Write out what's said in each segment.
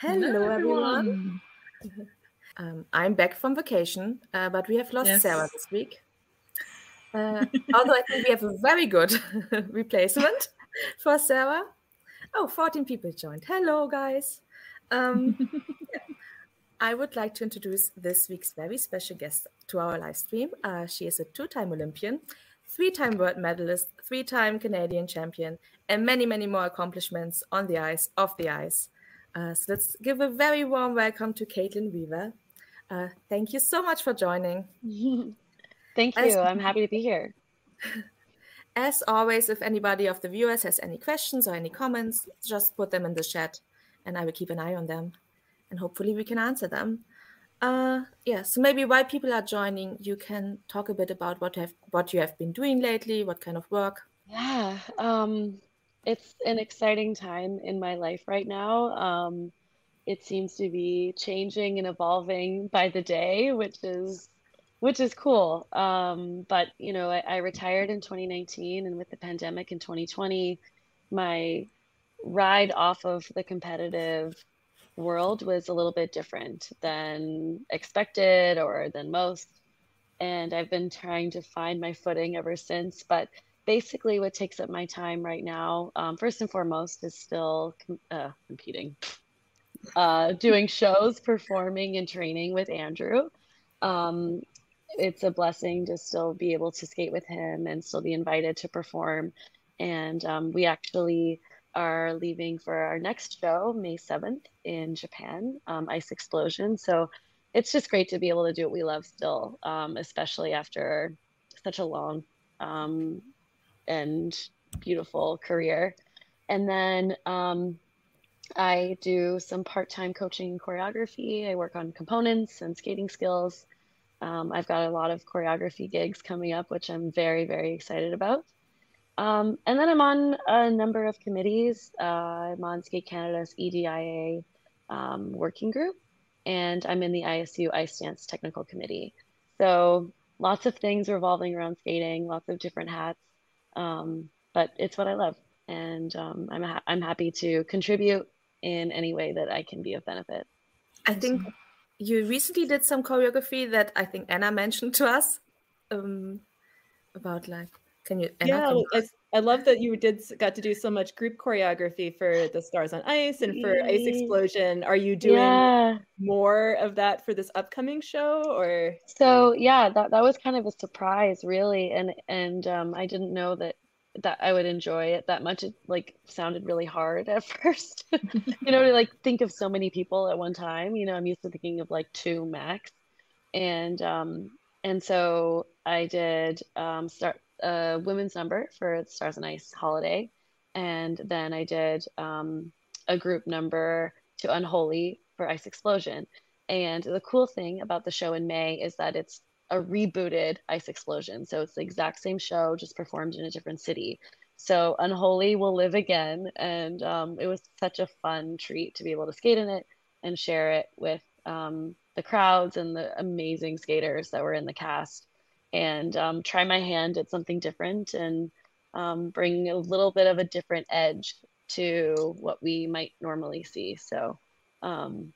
Hello, Hello everyone. everyone. um, I'm back from vacation, uh, but we have lost yes. Sarah this week. Uh, although I think we have a very good replacement for Sarah. Oh, 14 people joined. Hello, guys. Um. I would like to introduce this week's very special guest to our live stream. Uh, she is a two time Olympian, three time world medalist, three time Canadian champion, and many, many more accomplishments on the ice, off the ice. Uh, so let's give a very warm welcome to Kaitlyn Weaver. Uh, thank you so much for joining. thank you. As, I'm happy to be here. As always, if anybody of the viewers has any questions or any comments, just put them in the chat and I will keep an eye on them and hopefully we can answer them. Uh, yeah, so maybe while people are joining, you can talk a bit about what have what you have been doing lately, what kind of work. Yeah, um, it's an exciting time in my life right now. Um, it seems to be changing and evolving by the day, which is which is cool. Um, but you know, I, I retired in 2019, and with the pandemic in 2020, my ride off of the competitive world was a little bit different than expected or than most. And I've been trying to find my footing ever since. But basically what takes up my time right now um, first and foremost is still com- uh, competing. Uh, doing shows performing and training with andrew. Um, it's a blessing to still be able to skate with him and still be invited to perform. And um, we actually are leaving for our next show may 7th in japan um, ice explosion. So it's just great to be able to do what we love still um, especially after such a long um, and beautiful career. And then um, I do some part time coaching and choreography. I work on components and skating skills. Um, I've got a lot of choreography gigs coming up, which I'm very, very excited about. Um, and then I'm on a number of committees. Uh, I'm on Skate Canada's EDIA um, working group, and I'm in the ISU Ice Dance Technical Committee. So lots of things revolving around skating, lots of different hats. Um, but it's what I love, and um, I'm ha- I'm happy to contribute in any way that I can be of benefit. I think you recently did some choreography that I think Anna mentioned to us um, about like can you yeah. I, I, love that you did got to do so much group choreography for the stars on ice and for ice explosion are you doing yeah. more of that for this upcoming show or so yeah that, that was kind of a surprise really and and um, i didn't know that that I would enjoy it that much. It like sounded really hard at first, you know, to like think of so many people at one time. You know, I'm used to thinking of like two max, and um, and so I did um, start a women's number for Stars on Ice holiday, and then I did um, a group number to Unholy for Ice Explosion. And the cool thing about the show in May is that it's a rebooted Ice Explosion. So it's the exact same show, just performed in a different city. So Unholy will live again. And um, it was such a fun treat to be able to skate in it and share it with um, the crowds and the amazing skaters that were in the cast and um, try my hand at something different and um, bring a little bit of a different edge to what we might normally see. So, um,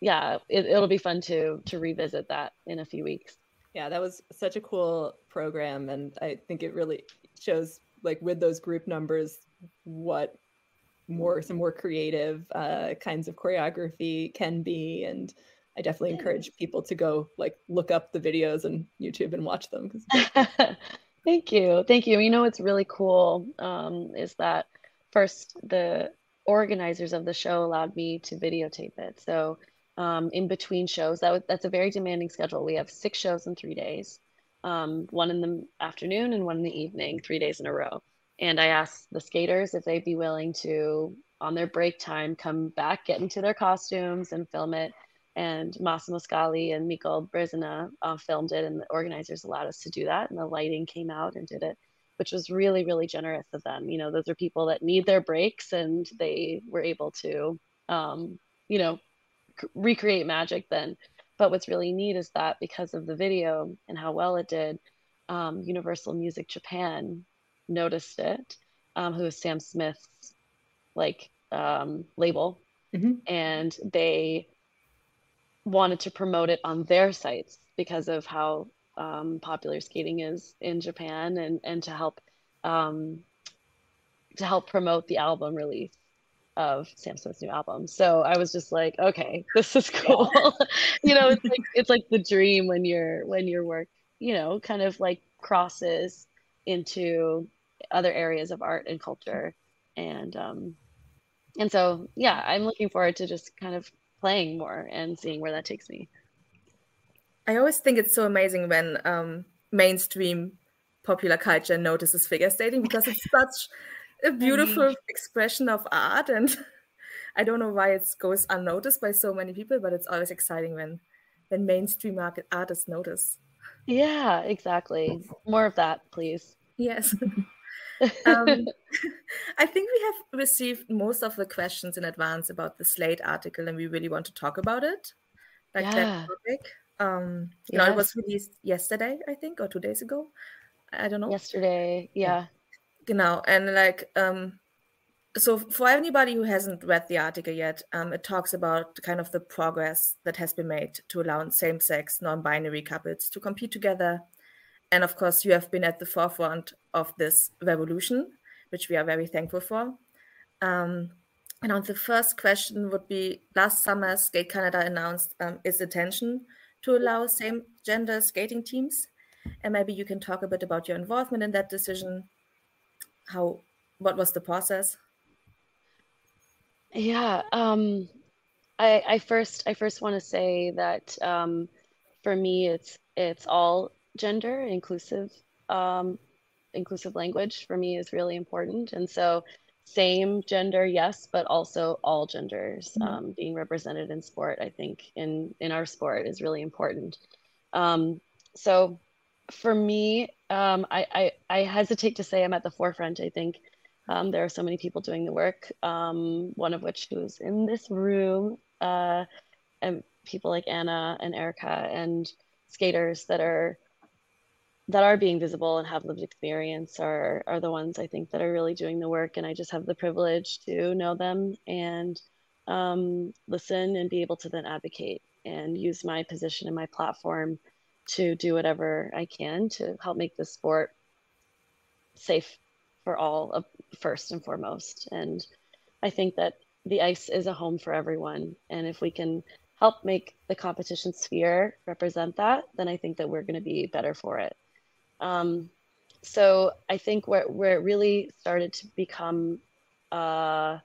yeah, it, it'll be fun to to revisit that in a few weeks. Yeah, that was such a cool program, and I think it really shows, like, with those group numbers, what more some more creative uh, kinds of choreography can be, and I definitely encourage people to go like look up the videos on YouTube and watch them. Thank you. Thank you. You know, what's really cool um, is that first, the organizers of the show allowed me to videotape it. So, um, in between shows, that was, that's a very demanding schedule. We have six shows in three days, um, one in the afternoon and one in the evening, three days in a row. And I asked the skaters if they'd be willing to, on their break time, come back, get into their costumes, and film it and Massimo Scali and Miko Brezina uh, filmed it, and the organizers allowed us to do that. And the lighting came out and did it, which was really, really generous of them. You know, those are people that need their breaks, and they were able to, um, you know, c- recreate magic then. But what's really neat is that because of the video and how well it did, um, Universal Music Japan noticed it, um, who is Sam Smith's like um, label mm-hmm. and they wanted to promote it on their sites because of how um, popular skating is in Japan and and to help um, to help promote the album release of Sam Smith's new album. So I was just like, okay, this is cool. you know, it's like it's like the dream when your when your work, you know, kind of like crosses into other areas of art and culture. And um and so yeah, I'm looking forward to just kind of playing more and seeing where that takes me. I always think it's so amazing when um mainstream popular culture notices figure skating because it's such a beautiful expression of art and i don't know why it goes unnoticed by so many people but it's always exciting when when mainstream market artists notice. Yeah exactly. More of that please. Yes um, i think we have received most of the questions in advance about the slate article and we really want to talk about it like yeah. that topic um you yes. know it was released yesterday i think or two days ago i don't know yesterday yeah Genau, and like um, so for anybody who hasn't read the article yet, um, it talks about kind of the progress that has been made to allow same-sex, non-binary couples to compete together. And of course, you have been at the forefront of this revolution, which we are very thankful for. Um, and on the first question would be last summer, Skate Canada announced um, its intention to allow same-gender skating teams. And maybe you can talk a bit about your involvement in that decision how what was the process yeah um i i first i first want to say that um for me it's it's all gender inclusive um inclusive language for me is really important and so same gender yes but also all genders mm-hmm. um, being represented in sport i think in in our sport is really important um, so for me, um, I, I, I hesitate to say I'm at the forefront. I think um, there are so many people doing the work. Um, one of which who's in this room, uh, and people like Anna and Erica and skaters that are that are being visible and have lived experience are are the ones I think that are really doing the work. And I just have the privilege to know them and um, listen and be able to then advocate and use my position and my platform to do whatever I can to help make the sport safe for all first and foremost. And I think that the ice is a home for everyone. And if we can help make the competition sphere represent that, then I think that we're going to be better for it. Um, so I think where, where it really started to become uh,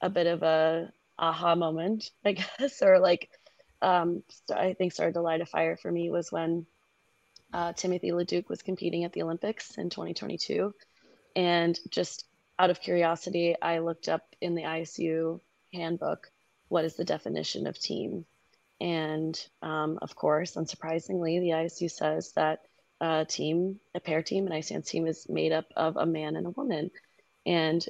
a bit of a aha moment, I guess, or like um, I think started to light a fire for me was when uh, Timothy LeDuc was competing at the Olympics in 2022. And just out of curiosity, I looked up in the ISU handbook what is the definition of team. And um, of course, unsurprisingly, the ISU says that a team, a pair team, an ice dance team is made up of a man and a woman. And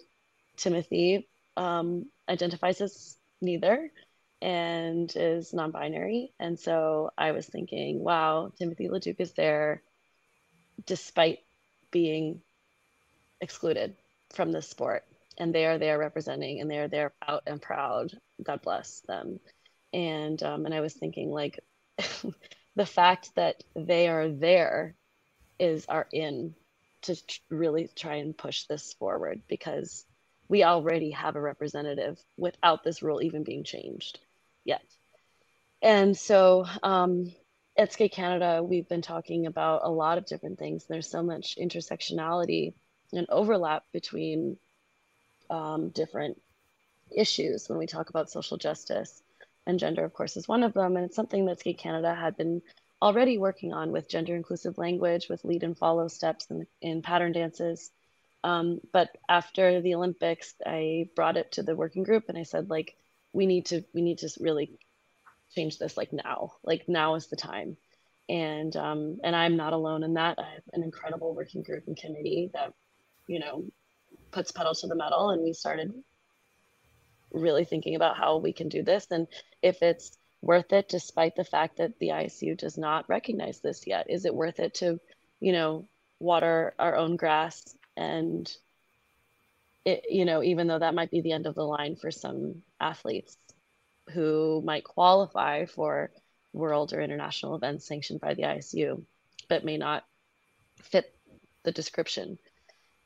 Timothy um, identifies as neither and is non-binary. And so i was thinking wow timothy leduc is there despite being excluded from this sport. And they are there representing and they're there out and proud. God bless them. And um, and i was thinking like the fact that they are there is our in to really try and push this forward because we already have a representative without this rule even being changed yet. And so um, at Skate Canada, we've been talking about a lot of different things. There's so much intersectionality and overlap between um, different issues when we talk about social justice. And gender, of course, is one of them. And it's something that Skate Canada had been already working on with gender inclusive language, with lead and follow steps in, in pattern dances. Um, but after the Olympics, I brought it to the working group and I said, like, we need to we need to really change this like now like now is the time. And um and i'm not alone in that. I have an incredible working group and committee that you know puts pedal to the metal and we started really thinking about how we can do this. And if it's worth it despite the fact that the isu does not recognize this yet is it worth it to you know water our own grass and it, you know, even though that might be the end of the line for some athletes, who might qualify for world or international events sanctioned by the ISU, but may not fit the description.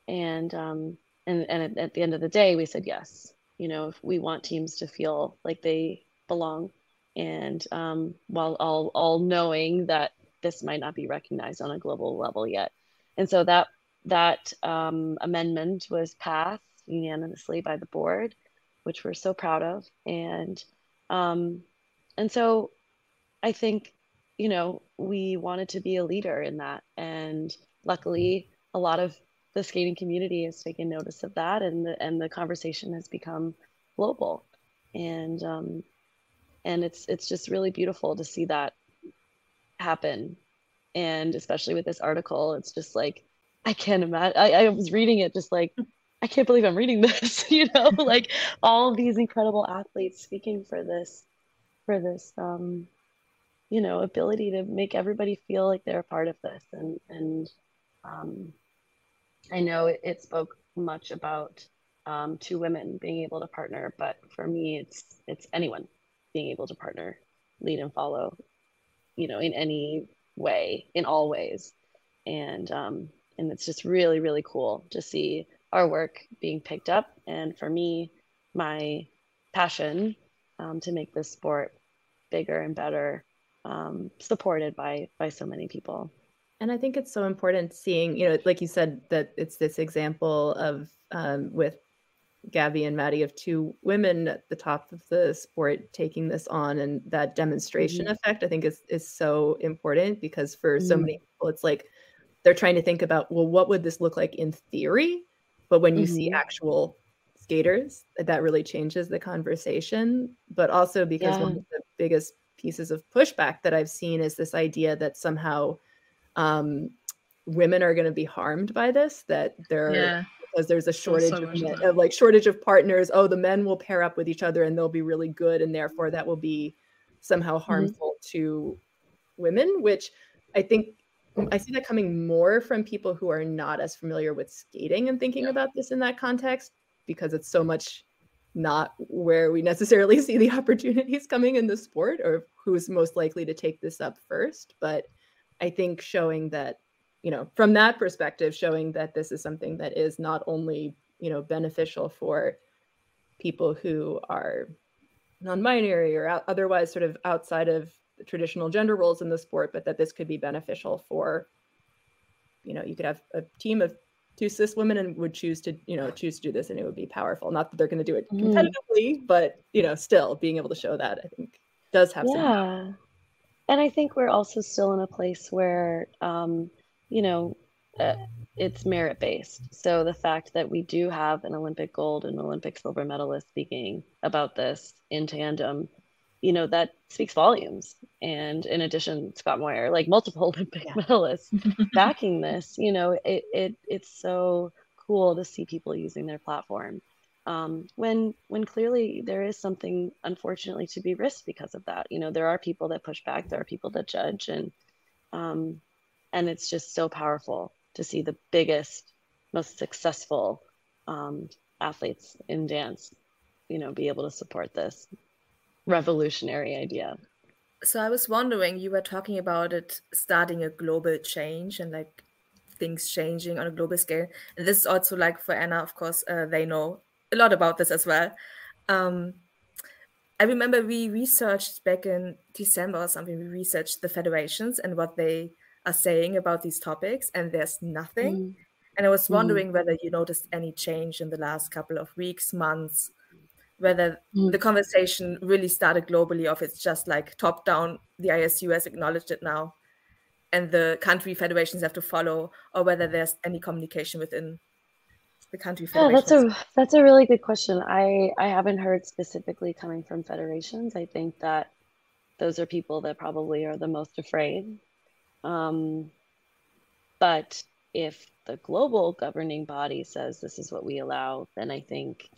And um, and and at the end of the day, we said yes. You know, if we want teams to feel like they belong, and um, while all all knowing that this might not be recognized on a global level yet, and so that that um, amendment was passed unanimously by the board, which we're so proud of, and um, and so I think you know we wanted to be a leader in that, and luckily a lot of the skating community has taken notice of that, and the and the conversation has become global, and um, and it's it's just really beautiful to see that happen, and especially with this article, it's just like I can't imagine. I, I was reading it just like I can't believe I'm reading this. you know, like all of these incredible athletes speaking for this for this um, you know ability to make everybody feel like they're a part of this and and um, I know it, it spoke much about um, two women being able to partner, but for me, it's it's anyone being able to partner, lead and follow, you know, in any way, in all ways, and um, and it's just really really cool to see our work being picked up, and for me, my passion um, to make this sport bigger and better, um, supported by by so many people. And I think it's so important seeing, you know, like you said, that it's this example of um, with Gabby and Maddie of two women at the top of the sport taking this on, and that demonstration mm-hmm. effect I think is is so important because for mm-hmm. so many people it's like they're trying to think about well, what would this look like in theory? But when you mm-hmm. see actual skaters, that really changes the conversation. But also because yeah. one of the biggest pieces of pushback that I've seen is this idea that somehow um, women are going to be harmed by this that they're yeah. Because there's a shortage so of, of, like shortage of partners oh the men will pair up with each other and they'll be really good and therefore that will be somehow mm-hmm. harmful mm-hmm. to women which i think i see that coming more from people who are not as familiar with skating and thinking yeah. about this in that context because it's so much not where we necessarily see the opportunities coming in the sport or who's most likely to take this up first but I think showing that, you know, from that perspective, showing that this is something that is not only, you know, beneficial for people who are non-binary or out, otherwise sort of outside of the traditional gender roles in the sport, but that this could be beneficial for, you know, you could have a team of two cis women and would choose to, you know, choose to do this and it would be powerful. Not that they're going to do it mm. competitively, mm. but, you know, still being able to show that I think does have yeah. some and I think we're also still in a place where, um, you know, uh, it's merit based. So the fact that we do have an Olympic gold and Olympic silver medalist speaking about this in tandem, you know, that speaks volumes. And in addition, Scott Moir, like multiple Olympic yeah. medalists backing this, you know, it, it it's so cool to see people using their platform um, when when clearly there is something unfortunately to be risked because of that you know there are people that push back there are people that judge and um, and it's just so powerful to see the biggest most successful um, athletes in dance you know be able to support this revolutionary idea so i was wondering you were talking about it starting a global change and like things changing on a global scale and this is also like for anna of course uh, they know a lot about this as well. Um, I remember we researched back in December or something, we researched the federations and what they are saying about these topics, and there's nothing. Mm. And I was mm. wondering mm. whether you noticed any change in the last couple of weeks, months, whether mm. the conversation really started globally, or if it's just like top down, the ISU has acknowledged it now, and the country federations have to follow, or whether there's any communication within the country yeah that's a that's a really good question i i haven't heard specifically coming from federations i think that those are people that probably are the most afraid um, but if the global governing body says this is what we allow then i think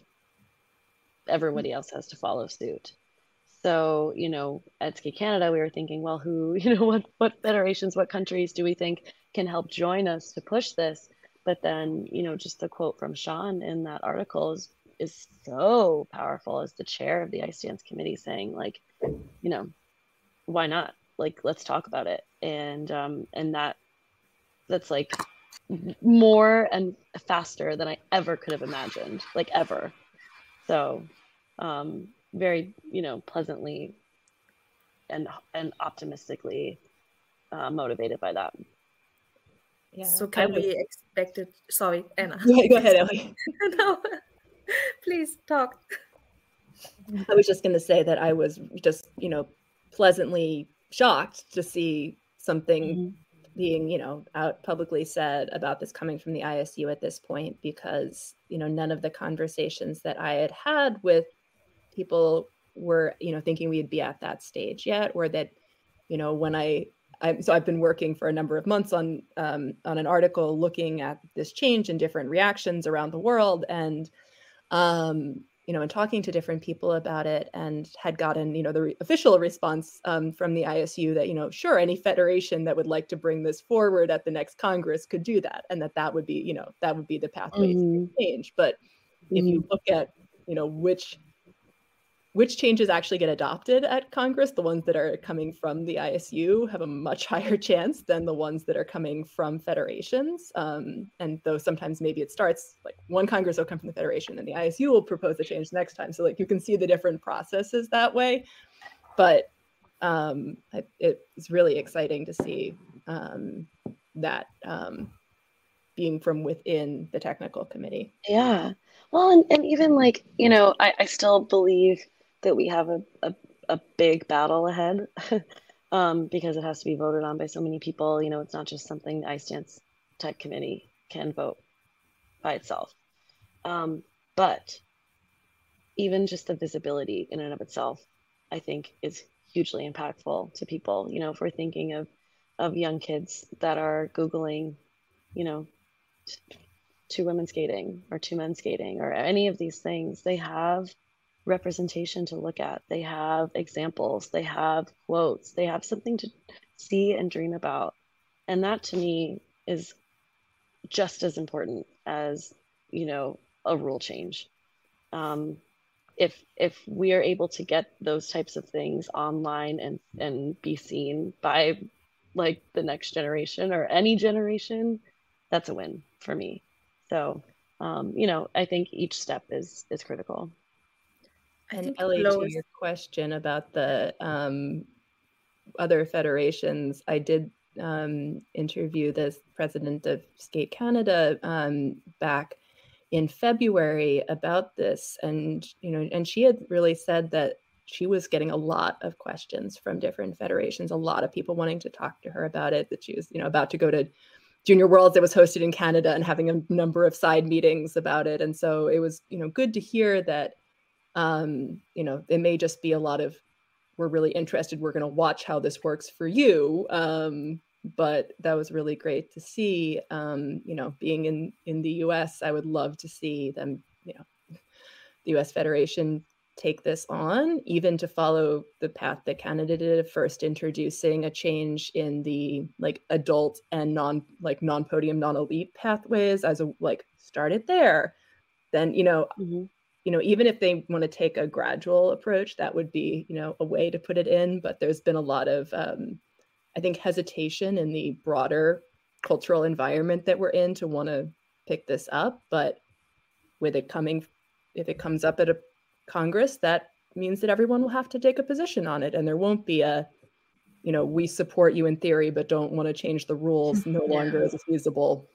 everybody else has to follow suit so you know at skate canada we were thinking well who you know what what federations what countries do we think can help join us to push this but then, you know, just the quote from Sean in that article is is so powerful as the chair of the ice dance committee saying like, you know, why not? Like, let's talk about it. And um, and that that's like more and faster than I ever could have imagined, like ever. So, um, very, you know, pleasantly and and optimistically uh, motivated by that. Yeah. So can we expect it? Sorry, Anna. yeah, go ahead, Ellie. no, please talk. I was just going to say that I was just, you know, pleasantly shocked to see something mm-hmm. being, you know, out publicly said about this coming from the ISU at this point because, you know, none of the conversations that I had had with people were, you know, thinking we'd be at that stage yet or that, you know, when I I, so I've been working for a number of months on um, on an article looking at this change and different reactions around the world, and um, you know, and talking to different people about it, and had gotten you know the re- official response um, from the ISU that you know sure any federation that would like to bring this forward at the next Congress could do that, and that that would be you know that would be the pathway mm-hmm. to change. But mm-hmm. if you mm-hmm. look at you know which which changes actually get adopted at Congress, the ones that are coming from the ISU have a much higher chance than the ones that are coming from federations. Um, and though sometimes maybe it starts like one Congress will come from the federation and the ISU will propose a change next time. So like you can see the different processes that way. But um, it, it's really exciting to see um, that um, being from within the technical committee. Yeah. Well, and, and even like, you know, I, I still believe that we have a, a, a big battle ahead um, because it has to be voted on by so many people. You know, it's not just something the ice dance Tech Committee can vote by itself. Um, but even just the visibility in and of itself, I think, is hugely impactful to people. You know, if we're thinking of of young kids that are googling, you know, two women skating or two men skating or any of these things, they have representation to look at. They have examples, they have quotes, they have something to see and dream about. And that to me is just as important as, you know, a rule change. Um, if if we are able to get those types of things online and and be seen by like the next generation or any generation, that's a win for me. So um, you know, I think each step is is critical. And Ellie, to your question about the um, other federations, I did um, interview the president of Skate Canada um, back in February about this, and you know, and she had really said that she was getting a lot of questions from different federations, a lot of people wanting to talk to her about it. That she was, you know, about to go to Junior Worlds that was hosted in Canada and having a number of side meetings about it, and so it was, you know, good to hear that um, you know, it may just be a lot of we're really interested, we're going to watch how this works for you. Um, but that was really great to see. Um, you know, being in in the U.S., I would love to see them. You know, the U.S. Federation take this on, even to follow the path that Canada did, first introducing a change in the like adult and non like non podium, non elite pathways as a like started there. Then you know, mm-hmm you know, even if they want to take a gradual approach, that would be, you know, a way to put it in. But there's been a lot of, um, I think, hesitation in the broader cultural environment that we're in to want to pick this up. But with it coming, if it comes up at a Congress, that means that everyone will have to take a position on it, and there won't be a, you know, we support you in theory, but don't want to change the rules. No yeah. longer as a feasible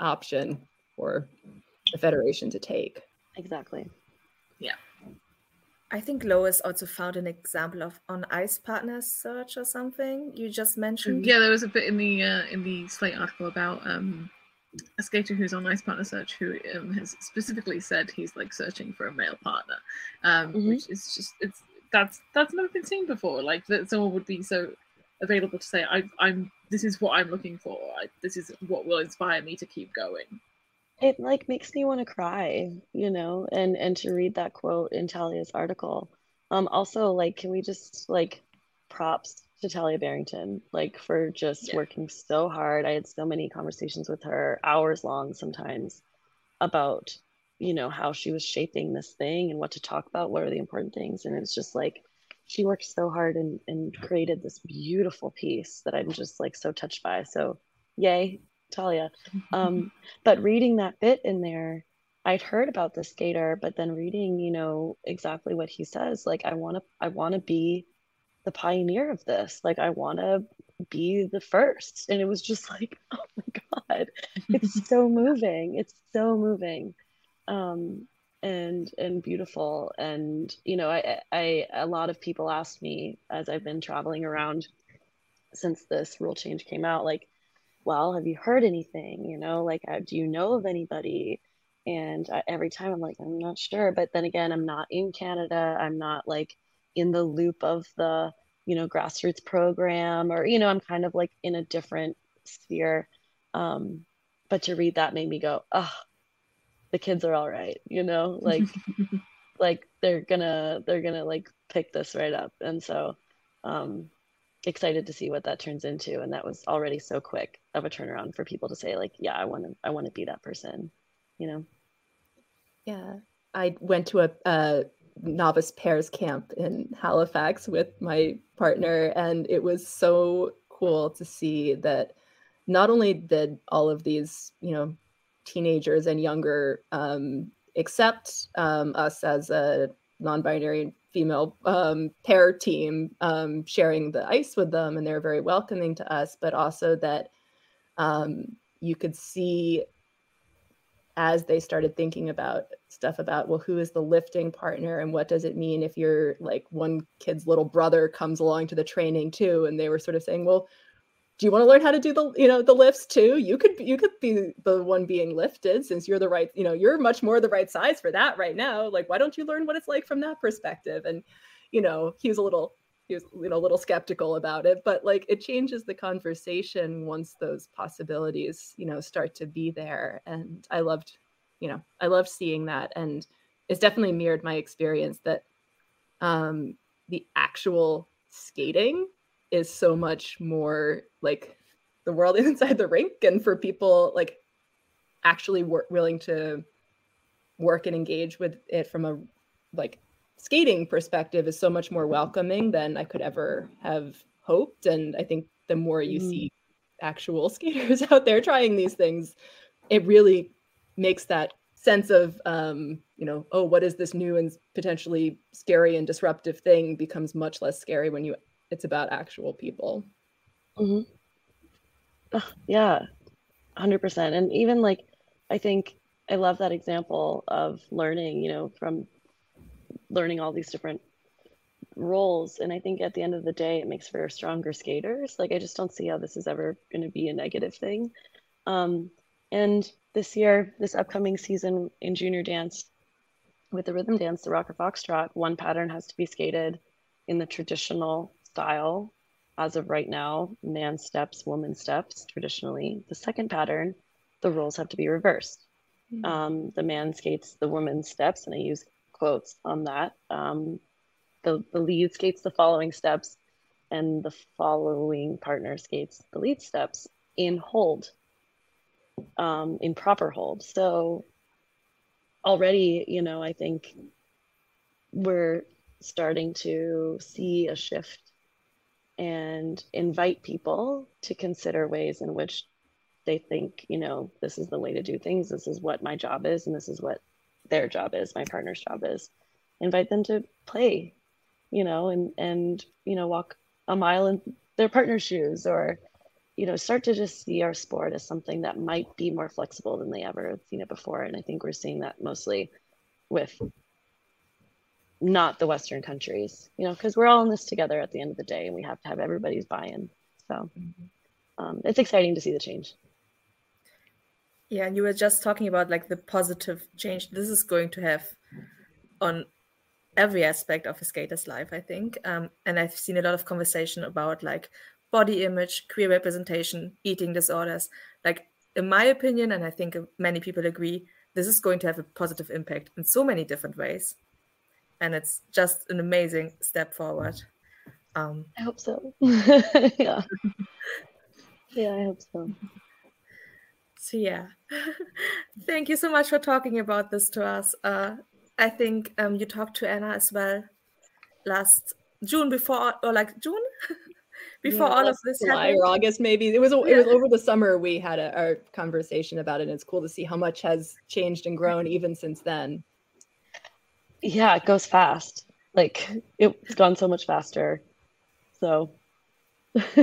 option for the federation to take. Exactly. Yeah. I think Lois also found an example of on Ice Partners search or something you just mentioned. Yeah, there was a bit in the uh, in the Slate article about um, a skater who's on Ice Partner search who um, has specifically said he's like searching for a male partner, um, mm-hmm. which is just it's that's that's never been seen before. Like that someone would be so available to say I, I'm this is what I'm looking for. I, this is what will inspire me to keep going it like makes me want to cry you know and and to read that quote in talia's article. Um also like can we just like props to talia barrington like for just yeah. working so hard. I had so many conversations with her hours long sometimes about you know how she was shaping this thing and what to talk about what are the important things. And it's just like she worked so hard and, and created this beautiful piece that i'm just like so touched by. So yay talia. Um, but reading that bit in there i'd heard about the skater but then reading you know exactly what he says like i want to i want to be the pioneer of this. Like i want to be the first. And it was just like oh my god. It's so moving. It's so moving. Um, and and beautiful. And you know, I, I a lot of people ask me as I've been traveling around since this rule change came out, like, well, have you heard anything? You know, like, uh, do you know of anybody? And I, every time I'm like, I'm not sure. But then again, I'm not in Canada. I'm not like in the loop of the you know grassroots program, or you know, I'm kind of like in a different sphere. Um, but to read that made me go, oh, the kids are all right you know like like they're gonna they're gonna like pick this right up and so um excited to see what that turns into. And that was already so quick of a turnaround for people to say like yeah i want to i want to be that person you know? Yeah. I went to a, a novice pairs camp in halifax with my partner and it was so cool to see that not only did all of these you know teenagers and younger um, accept um, us as a non-binary female um, pair team um, sharing the ice with them and they're very welcoming to us but also that um, you could see as they started thinking about stuff about well who is the lifting partner and what does it mean if you're like one kid's little brother comes along to the training too? And they were sort of saying well do you want to learn how to do the you know the lifts too? You could you could be the one being lifted since you're the right you know you're much more the right size for that right now. Like why don't you learn what it's like from that perspective? And you know he was a little he was you know a little skeptical about it but like it changes the conversation once those possibilities you know start to be there. And i loved you know i loved seeing that. And it's definitely mirrored my experience that um the actual skating is so much more like the world inside the rink and for people like actually work, willing to work and engage with it from a like skating perspective is so much more welcoming than I could ever have hoped. And I think the more you mm. see actual skaters out there trying these things, it really makes that sense of um, you know, oh, what is this new and potentially scary and disruptive thing becomes much less scary when you it's about actual people. Mm-hmm. yeah, 100%. And even like, I think I love that example of learning, you know, from learning all these different roles. And I think at the end of the day, it makes for stronger skaters. Like, I just don't see how this is ever going to be a negative thing. Um, and this year, this upcoming season in junior dance, with the rhythm dance, the rocker foxtrot, one pattern has to be skated in the traditional style as of right now, man steps, woman steps traditionally. The second pattern, the roles have to be reversed. Mm-hmm. Um, the man skates the woman steps, and I use quotes on that. Um, the, the lead skates the following steps, and the following partner skates the lead steps in hold, um, in proper hold. So already, you know, I think we're starting to see a shift and invite people to consider ways in which they think, you know, this is the way to do things. This is what my job is, and this is what their job is, my partner's job is. Invite them to play, you know, and and you know, walk a mile in their partner's shoes, or you know, start to just see our sport as something that might be more flexible than they ever seen it before. And I think we're seeing that mostly with not the Western countries, you know, because we're all in this together at the end of the day and we have to have everybody's buy in. So um, it's exciting to see the change. Yeah, and you were just talking about like the positive change this is going to have on every aspect of a skater's life, I think. Um, and I've seen a lot of conversation about like body image, queer representation, eating disorders. Like, in my opinion, and I think many people agree, this is going to have a positive impact in so many different ways and it's just an amazing step forward. Um, I hope so. yeah, yeah, I hope so. So yeah, thank you so much for talking about this to us. Uh, I think um, you talked to Anna as well last June before, or like June before yeah, all of this July happened. or August maybe. It was yeah. it was over the summer we had a, our conversation about it. And it's cool to see how much has changed and grown even since then. Yeah, it goes fast. Like it's gone so much faster. So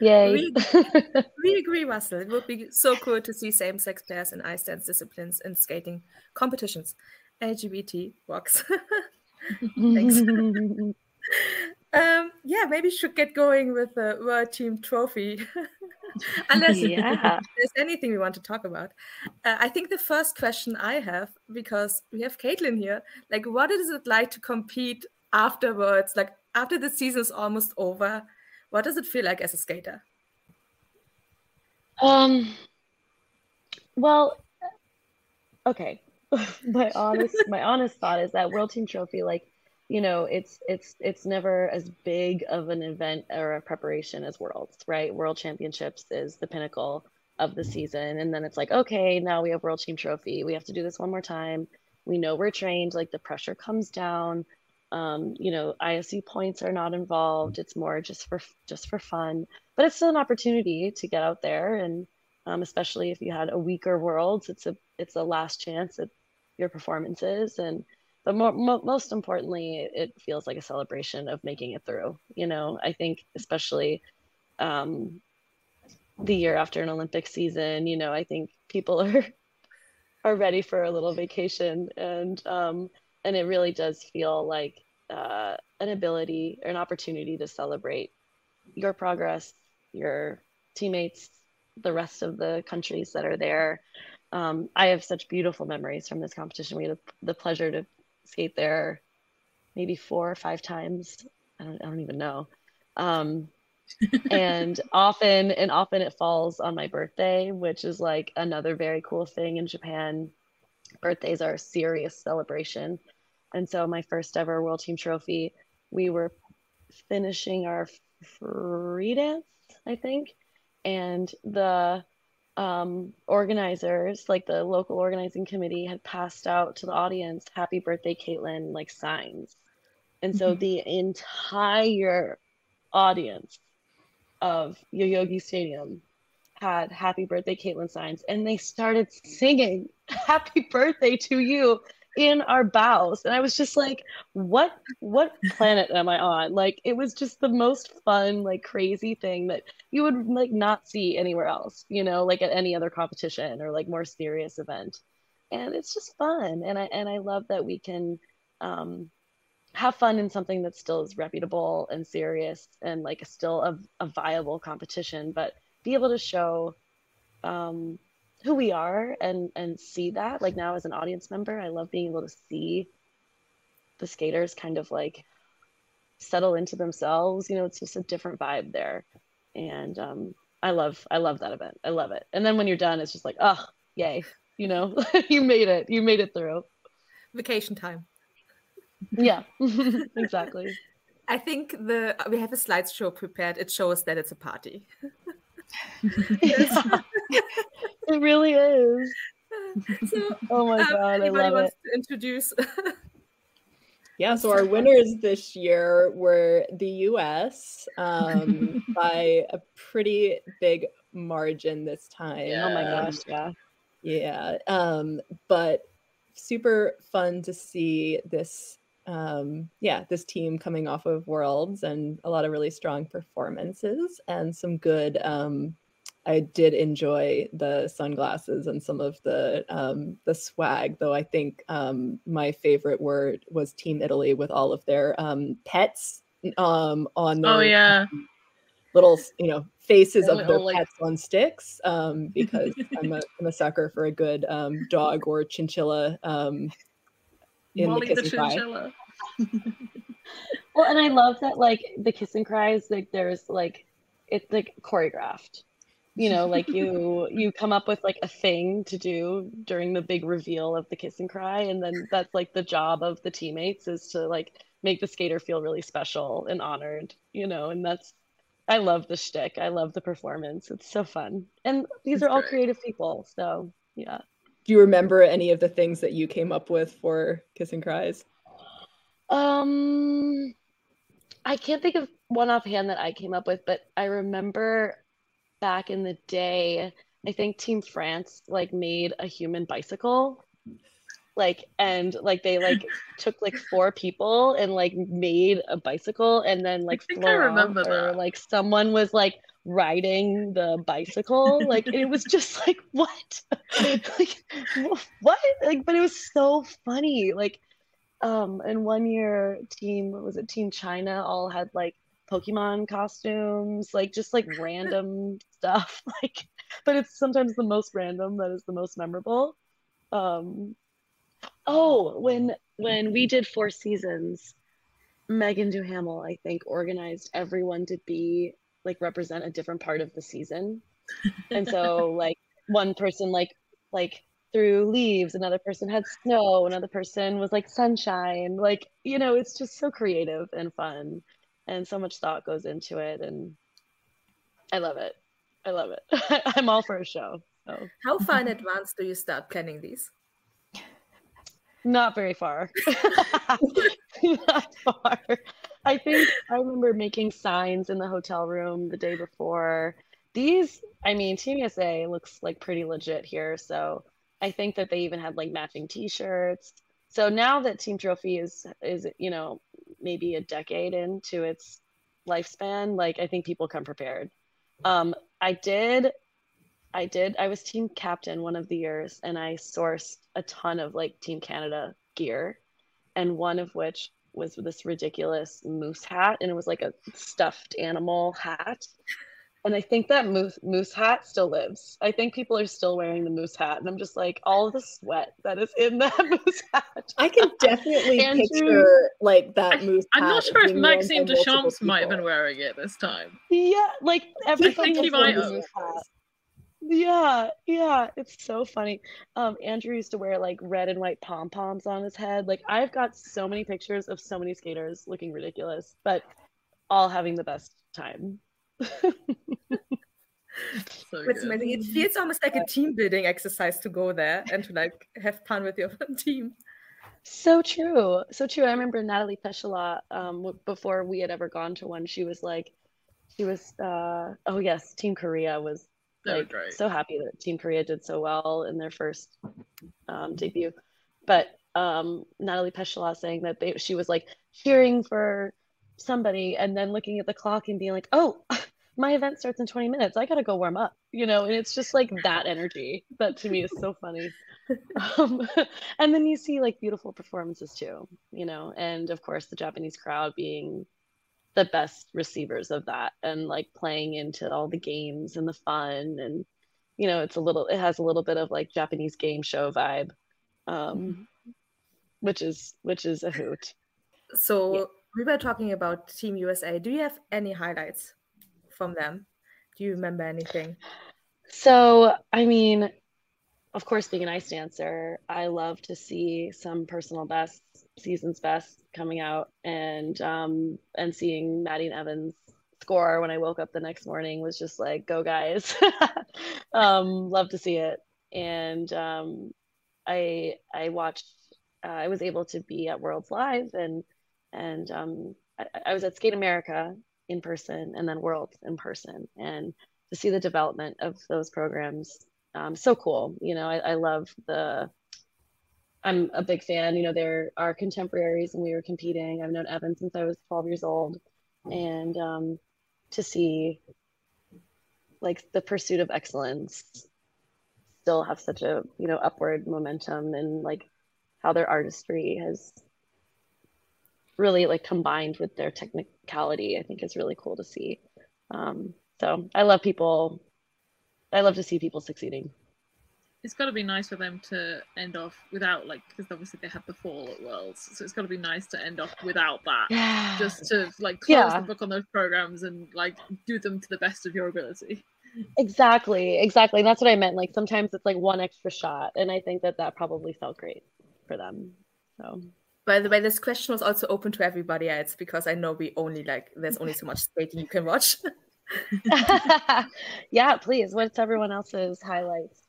Yay. We, we agree, Russell. It would be so cool to see same sex pairs in ice dance disciplines in skating competitions. LGBT works. Thanks. Um, yeah, maybe should get going with the World Team Trophy. Unless yeah. there's anything we want to talk about. Uh, I think the first question I have, because we have Kaitlyn here, like, what is it like to compete afterwards? Like, after the season is almost over, what does it feel like as a skater? Um, well, okay. my honest, my honest thought is that World Team Trophy, like, you know, it's it's it's never as big of an event or a preparation as Worlds, right? World Championships is the pinnacle of the season, and then it's like, okay, now we have World Team Trophy. We have to do this one more time. We know we're trained. Like the pressure comes down um, you know ISU points are not involved it's more just for just for fun but it's still an opportunity to get out there and um, especially if you had a weaker worlds it's a it's a last chance at your performances and but more, mo- most importantly it feels like a celebration of making it through you know i think especially um, the year after an olympic season you know i think people are are ready for a little vacation and um, and it really does feel like uh, an ability or an opportunity to celebrate your progress, your teammates, the rest of the countries that are there. Um, I have such beautiful memories from this competition. We had the pleasure to skate there maybe four or five times. I don't, I don't even know. Um, and often and often it falls on my birthday, which is like another very cool thing in Japan birthdays are a serious celebration. And so my first ever World Team Trophy, we were finishing our free dance, I think, and the um, organizers, like the local organizing committee, had passed out to the audience "Happy Birthday, Kaitlyn" like signs, and so mm-hmm. the entire audience of Yoyogi Stadium had happy birthday Kaitlyn signs and they started singing happy birthday to you in our bows and i was just like what what planet am i on? Like it was just the most fun like crazy thing that you would like not see anywhere else you know like at any other competition or like more serious event. And it's just fun. And i and i love that we can um have fun in something that still is reputable and serious and like still a, a viable competition but be able to show um, who we are and and see that. Like now as an audience member i love being able to see the skaters kind of like settle into themselves you know it's just a different vibe there. And um, i love i love that event. I love it. And then when you're done it's just like oh yay you know? You made it. You made it through. Vacation time. Yeah. Exactly. I think the we have a slideshow prepared. It shows that it's a party it really is. So, oh my um, god, I love it. introduce. yeah, so our winners this year were the U.S. Um, by a pretty big margin this time. Yeah. Oh my gosh, yeah, yeah. Um, but super fun to see this um, yeah, this team coming off of Worlds and a lot of really strong performances and some good. Um, I did enjoy the sunglasses and some of the um, the swag, though. I think um, my favorite word was Team Italy with all of their um, pets um, on their oh yeah little you know faces of their like... pets on sticks um, because I'm a, I'm a sucker for a good um, dog or chinchilla um, in Molly the, the chinchilla. well, and I love that like the kiss and cries, like there's like it's like choreographed. You know, like you you come up with like a thing to do during the big reveal of the kiss and cry, and then that's like the job of the teammates is to like make the skater feel really special and honored, you know, and that's I love the shtick. I love the performance. It's so fun. And these That's are all great. creative people. So yeah. Do you remember any of the things that you came up with for Kiss and Cries? Um I can't think of one offhand that I came up with, but I remember back in the day, I think Team France like made a human bicycle like and like they like took like four people and like made a bicycle and then like Florent or like someone was like riding the bicycle like it was just like what? Like what? Like but it was so funny like um and one year team was it team china all had like pokemon costumes like just like random stuff like but it's sometimes the most random that is the most memorable. Um Oh, when when we did Four Seasons, Meagan Duhamel, I think, organized everyone to be like represent a different part of the season. And so like one person like like threw leaves, another person had snow, another person was like sunshine. Like, you know, it's just so creative and fun. And so much thought goes into it and I love it. I love it. I'm all for a show. So. How far in advance do you start planning these? Not very far. Not far. I think I remember making signs in the hotel room the day before. These, I mean, Team USA looks like pretty legit here. So I think that they even had like matching T-shirts. So now that Team Trophy is is you know maybe a decade into its lifespan, like I think people come prepared. Um, I did I did. I was team captain one of the years, and I sourced a ton of like Team Canada gear, and one of which was this ridiculous moose hat, and it was like a stuffed animal hat. And I think that moose moose hat still lives. I think people are still wearing the moose hat, and I'm just like all the sweat that is in that moose hat. I can definitely Andrew, picture like that moose. Hat I, am not sure if Maxime Deschamps might have been wearing it this time. Yeah, like everything. I think he might have. Yeah, yeah, it's so funny. Um, Andrew used to wear like red and white pom poms on his head. Like I've got so many pictures of so many skaters looking ridiculous, but all having the best time. so it's amazing. It feels almost like a team building exercise to go there and to like have fun with your team. So true, so true. I remember Nathalie Péchalat, um, before we had ever gone to one. She was like, she was, uh, oh yes, Team Korea was like so happy that Team Korea did so well in their first um, debut. But um, Nathalie Péchalat saying that they, she was like cheering for somebody and then looking at the clock and being like, oh, my event starts in 20 minutes. I got to go warm up, you know? And it's just like that energy that to me is so funny. Um, and then you see like beautiful performances too, you know? And of course, the Japanese crowd being the best receivers of that and like playing into all the games and the fun and you know it's a little it has a little bit of like japanese game show vibe um mm-hmm. which is which is a hoot. So yeah. we were talking about team usa do you have any highlights from them? Do you remember anything? So i mean of course being an ice dancer i love to see some personal bests season's best coming out and um and seeing Maddie and Evans score when I woke up the next morning was just like go guys. Um love to see it. And um I I watched uh, I was able to be at Worlds Live and and um I, I was at Skate America in person and then Worlds in person. And to see the development of those programs um so cool. You know I, I love the I'm a big fan. You know, they're our contemporaries and we were competing. I've known Evan since I was 12 years old. And um, to see like the pursuit of excellence still have such a, you know, upward momentum and like how their artistry has really like combined with their technicality, I think is really cool to see. Um, so I love people. I love to see people succeeding it's got to be nice for them to end off without like because obviously they had the fall at Worlds, so it's got to be nice to end off without that. Yeah. Just to like close yeah. the book on those programs and like do them to the best of your ability. Exactly, exactly. And that's what I meant. Like sometimes it's like one extra shot, and I think that that probably felt great for them. So. By the way, this question was also open to everybody else because I know we only like there's only so much skating you can watch. yeah, please. What's everyone else's highlights?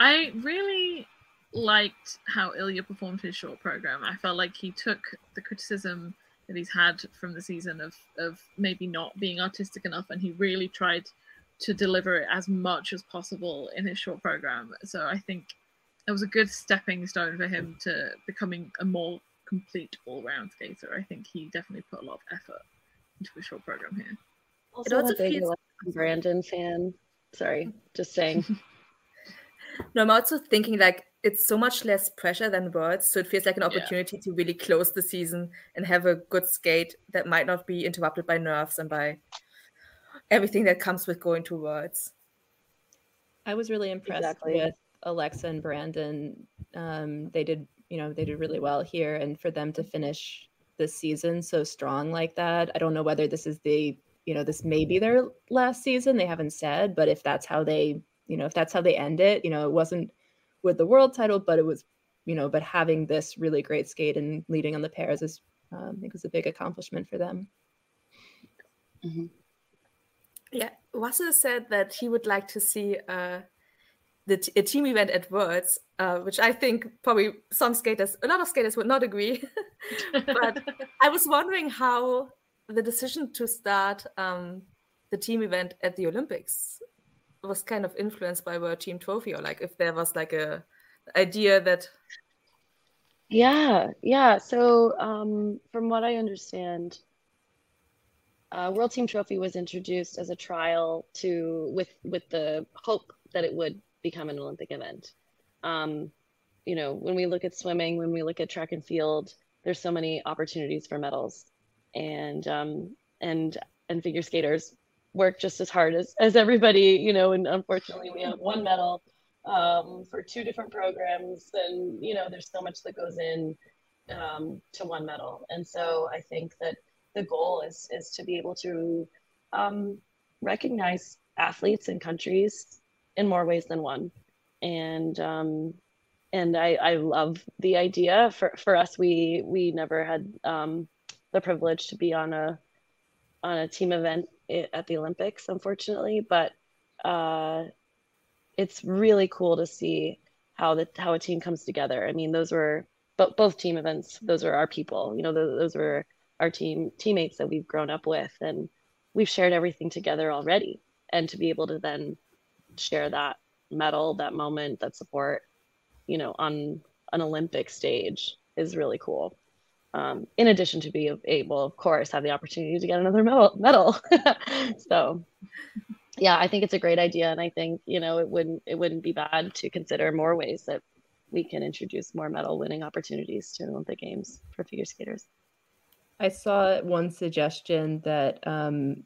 I really liked how Ilya performed his short program. I felt like he took the criticism that he's had from the season of of maybe not being artistic enough, and he really tried to deliver it as much as possible in his short program. So I think it was a good stepping stone for him to becoming a more complete all-round skater. I think he definitely put a lot of effort into his short program here. Also, it also a big feels- Brandon fan. Sorry, just saying. no, I'm also thinking like it's so much less pressure than words, so it feels like an opportunity yeah. to really close the season and have a good skate that might not be interrupted by nerves and by everything that comes with going to words. I was really impressed exactly. with Alexa and Brandon. Um, they did, you know, they did really well here, and for them to finish this season so strong like that, I don't know whether this is the, you know, this may be their last season. They haven't said, but if that's how they, you know, if that's how they end it, you know, it wasn't with the world title, but it was, you know, but having this really great skate and leading on the pairs is, um, I think, was a big accomplishment for them. Mm-hmm. Yeah, Russell said that he would like to see uh, the t- a team event at Worlds, uh, which I think probably some skaters, a lot of skaters would not agree. but I was wondering how the decision to start um, the team event at the Olympics was kind of influenced by World Team Trophy, or like if there was like a idea that. Yeah, yeah. So um, from what I understand, uh, World Team Trophy was introduced as a trial to with with the hope that it would become an Olympic event. Um, you know, when we look at swimming, when we look at track and field, there's so many opportunities for medals, and um, and and figure skaters work just as hard as as everybody. You know, and unfortunately, we have one medal um, for two different programs, and you know, there's so much that goes in um, to one medal, and so I think that the goal is is to be able to um, recognize athletes and countries in more ways than one and um, and I, I love the idea for, for us we we never had um, the privilege to be on a on a team event at the olympics unfortunately but uh, it's really cool to see how the how a team comes together. I mean those were but both team events those are our people you know those, those were our team teammates that we've grown up with and we've shared everything together already. And to be able to then share that medal that moment that support you know on an olympic stage is really cool um, in addition to be able of course have the opportunity to get another medal, so yeah i think it's a great idea and i think you know it wouldn't it wouldn't be bad to consider more ways that we can introduce more medal winning opportunities to olympic games for figure skaters. I saw one suggestion that um,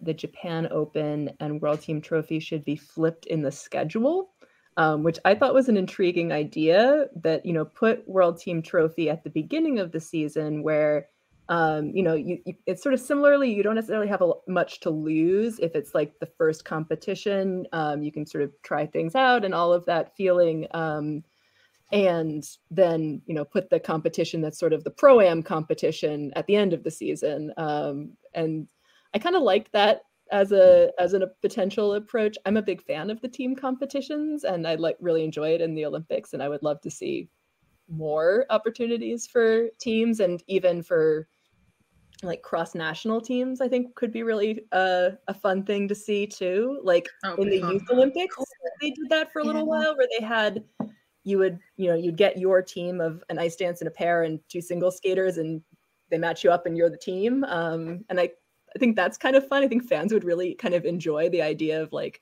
the Japan Open and World Team Trophy should be flipped in the schedule, um, which I thought was an intriguing idea. That you know, put World Team Trophy at the beginning of the season, where um, you know, you, you, it's sort of similarly. You don't necessarily have a, much to lose if it's like the first competition. Um, you can sort of try things out and all of that feeling. Um, and then you know put the competition that's sort of the pro am competition at the end of the season um, and i kind of like that as a as a potential approach i'm a big fan of the team competitions and i like really enjoy it in the olympics and i would love to see more opportunities for teams and even for like cross national teams i think could be really uh, a fun thing to see too like oh, in the fun. youth olympics they did that for a little yeah. while where they had you would you know you'd get your team of an ice dance and a pair and two single skaters and they match you up and you're the team um, and i i think that's kind of fun. I think fans would really kind of enjoy the idea of like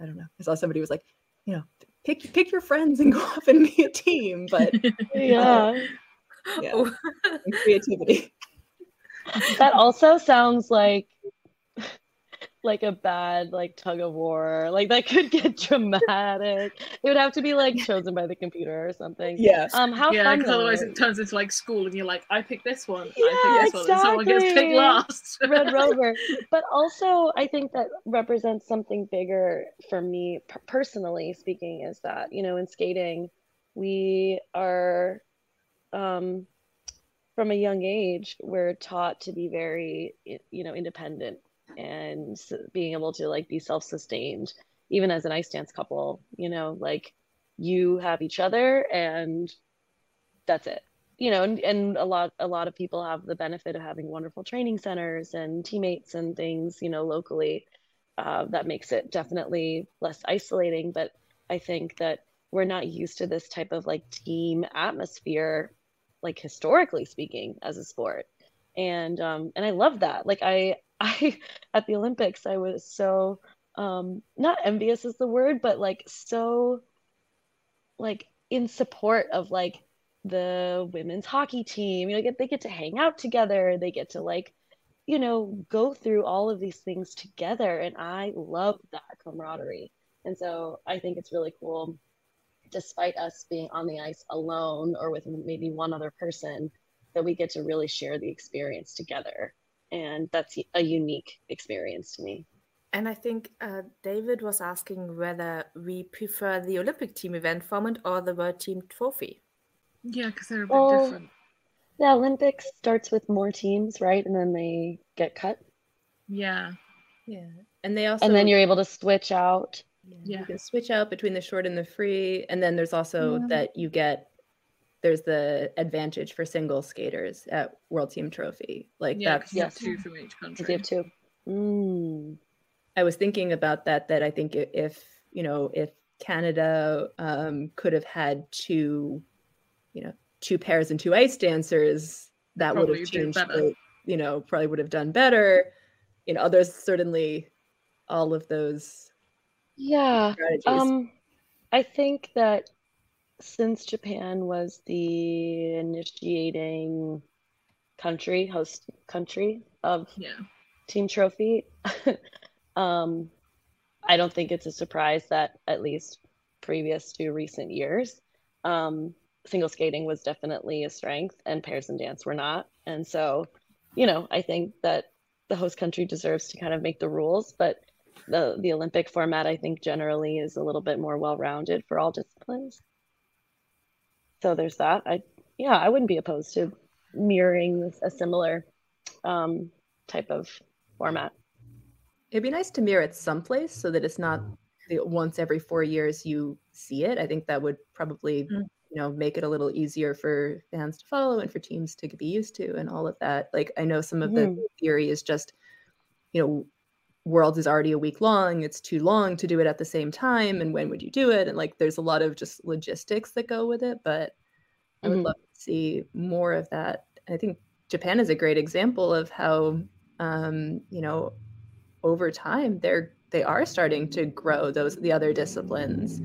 i don't know. I saw somebody was like you know pick pick your friends and go off and be a team but yeah. Uh, yeah creativity. That also sounds like like a bad like tug of war like that could get dramatic. It would have to be like chosen by the computer or something. Yeah. Um how yeah because otherwise it turns into like school and you're like i pick this one. Yeah, i pick this exactly. one. And someone gets picked last. Red rover. But also i think that represents something bigger for me personally speaking is that you know in skating we are um from a young age we're taught to be very you know independent and being able to like be self-sustained even as an ice dance couple you know like you have each other and that's it. You know and, and a lot a lot of people have the benefit of having wonderful training centers and teammates and things you know locally uh, that makes it definitely less isolating but i think that we're not used to this type of like team atmosphere like historically speaking as a sport. And um and i love that. Like i i at the olympics i was so um not envious is the word but like so like in support of like the women's hockey team. You know they get to hang out together. They get to like you know go through all of these things together. And i love that camaraderie. And so i think it's really cool despite us being on the ice alone or with maybe one other person, that we get to really share the experience together. And that's a unique experience to me. And I think uh, David was asking whether we prefer the Olympic team event format or the World Team Trophy. Yeah, because they're a bit well, different. The Olympics starts with more teams, right? And then they get cut. Yeah. Yeah. And they also And then you're able to switch out yeah. You can switch out between the short and the free. And then there's also yeah. that you get there's the advantage for single skaters at World Team Trophy. Like yeah, that's yes. two from each country. They have two. Mm. I was thinking about that. That I think if you know if Canada um, could have had two, you know, two pairs and two ice dancers, that would have changed. The, you know, probably would have done better. You know, there's certainly all of those yeah. Um, I think that since Japan was the initiating country, host country of yeah. Team Trophy, um, I don't think it's a surprise that at least previous to recent years, um, single skating was definitely a strength and pairs and dance were not. And so, you know, I think that the host country deserves to kind of make the rules, but the the Olympic format, I think, generally is a little bit more well rounded for all disciplines. So there's that. I yeah, I wouldn't be opposed to mirroring a similar um, type of format. It'd be nice to mirror it someplace so that it's not the once every four years you see it. I think that would probably mm. you know make it a little easier for fans to follow and for teams to be used to and all of that. Like I know some of mm-hmm. the theory is just you know world is already a week long it's too long to do it at the same time and when would you do it? And like there's a lot of just logistics that go with it but i would mm-hmm. love to see more of that. I think japan is a great example of how um, you know over time they're they are starting to grow those the other disciplines.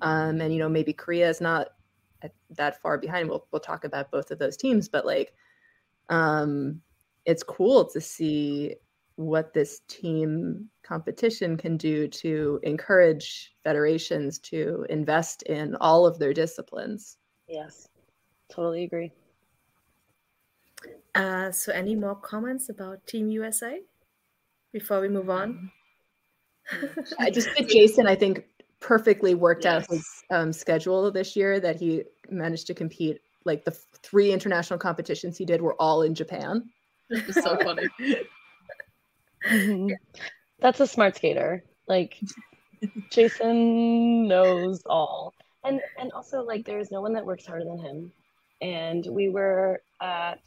Um, and you know maybe korea is not that far behind. We'll, we'll talk about both of those teams but like um it's cool to see what this team competition can do to encourage federations to invest in all of their disciplines. Yes, totally agree. Uh, so, any more comments about Team USA before we move on? I just think Jason, I think, perfectly worked yes. out his um, schedule this year that he managed to compete. Like the three international competitions he did were all in Japan. It's so funny. That's a smart skater. Like Jason knows all. And and also like there's no one that works harder than him. And we were at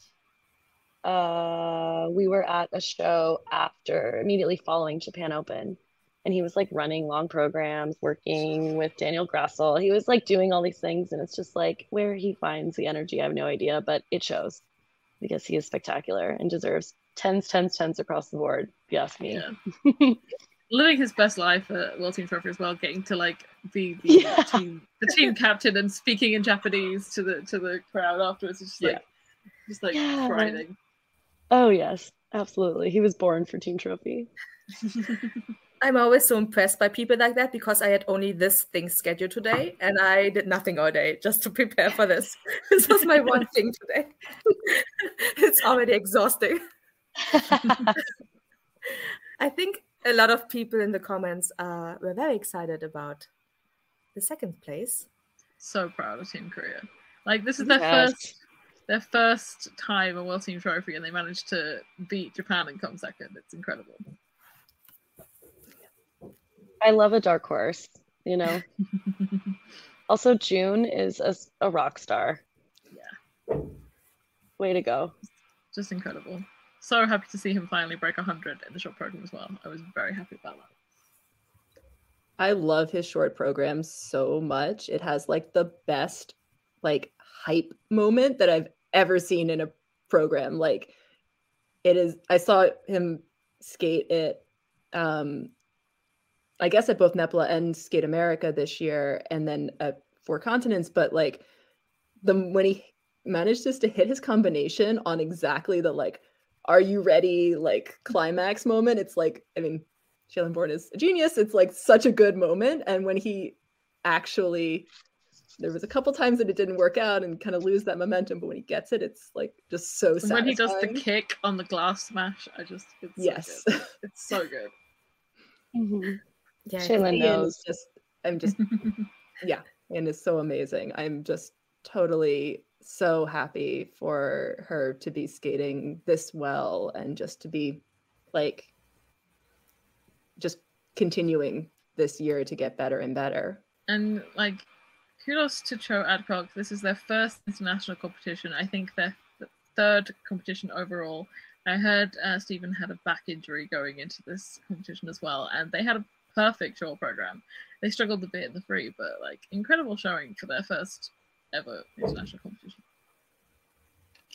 uh we were at a show after immediately following Japan Open and he was like running long programs, working with Daniel Grassl. He was like doing all these things, and it's just like where he finds the energy, I have no idea, but it shows because he is spectacular and deserves tens, tens, tens across the board. If you ask me. Yeah. Living his best life at World Team Trophy as well, getting to like be the yeah. team, the team captain and speaking in Japanese to the to the crowd afterwards. It's just like, yeah. just like yeah. Oh yes, absolutely. He was born for Team Trophy. I'm always so impressed by people like that because I had only this thing scheduled today and I did nothing all day just to prepare for this. This was my one thing today. it's already exhausting. I think a lot of people in the comments uh, were very excited about the second place. So proud of Team Korea. Like this is their yes. first their first time a World Team Trophy, and they managed to beat Japan and come second. It's incredible. I love a dark horse, you know. also, June is a, a rock star. Yeah. Way to go. Just incredible. So happy to see him finally break 100 in the short program as well. I was very happy about that. I love his short program so much. It has like the best like hype moment that I've ever seen in a program. Like it is I saw him skate it um I guess at both Nepela and Skate America this year and then at Four Continents, but like the when he managed just to hit his combination on exactly the like are you ready like climax moment it's like i mean Shae-Lynn Bourne is a genius. It's like such a good moment. And when he actually, there was a couple times that it didn't work out and kind of lose that momentum, but when he gets it, it's like just so When he does the kick on the glass smash, I just it's yes, so it's so good. Mm-hmm. Yeah, Shae-Lynn knows. Just I'm just yeah, and it's so amazing. I'm just totally so happy for her to be skating this well and just to be like just continuing this year to get better and better. And like, kudos to Cho Adcock. This is their first international competition. I think their th- third competition overall. I heard uh, Stephen had a back injury going into this competition as well, and they had a perfect short program. They struggled a bit in the free, but like incredible showing for their first ever international competition.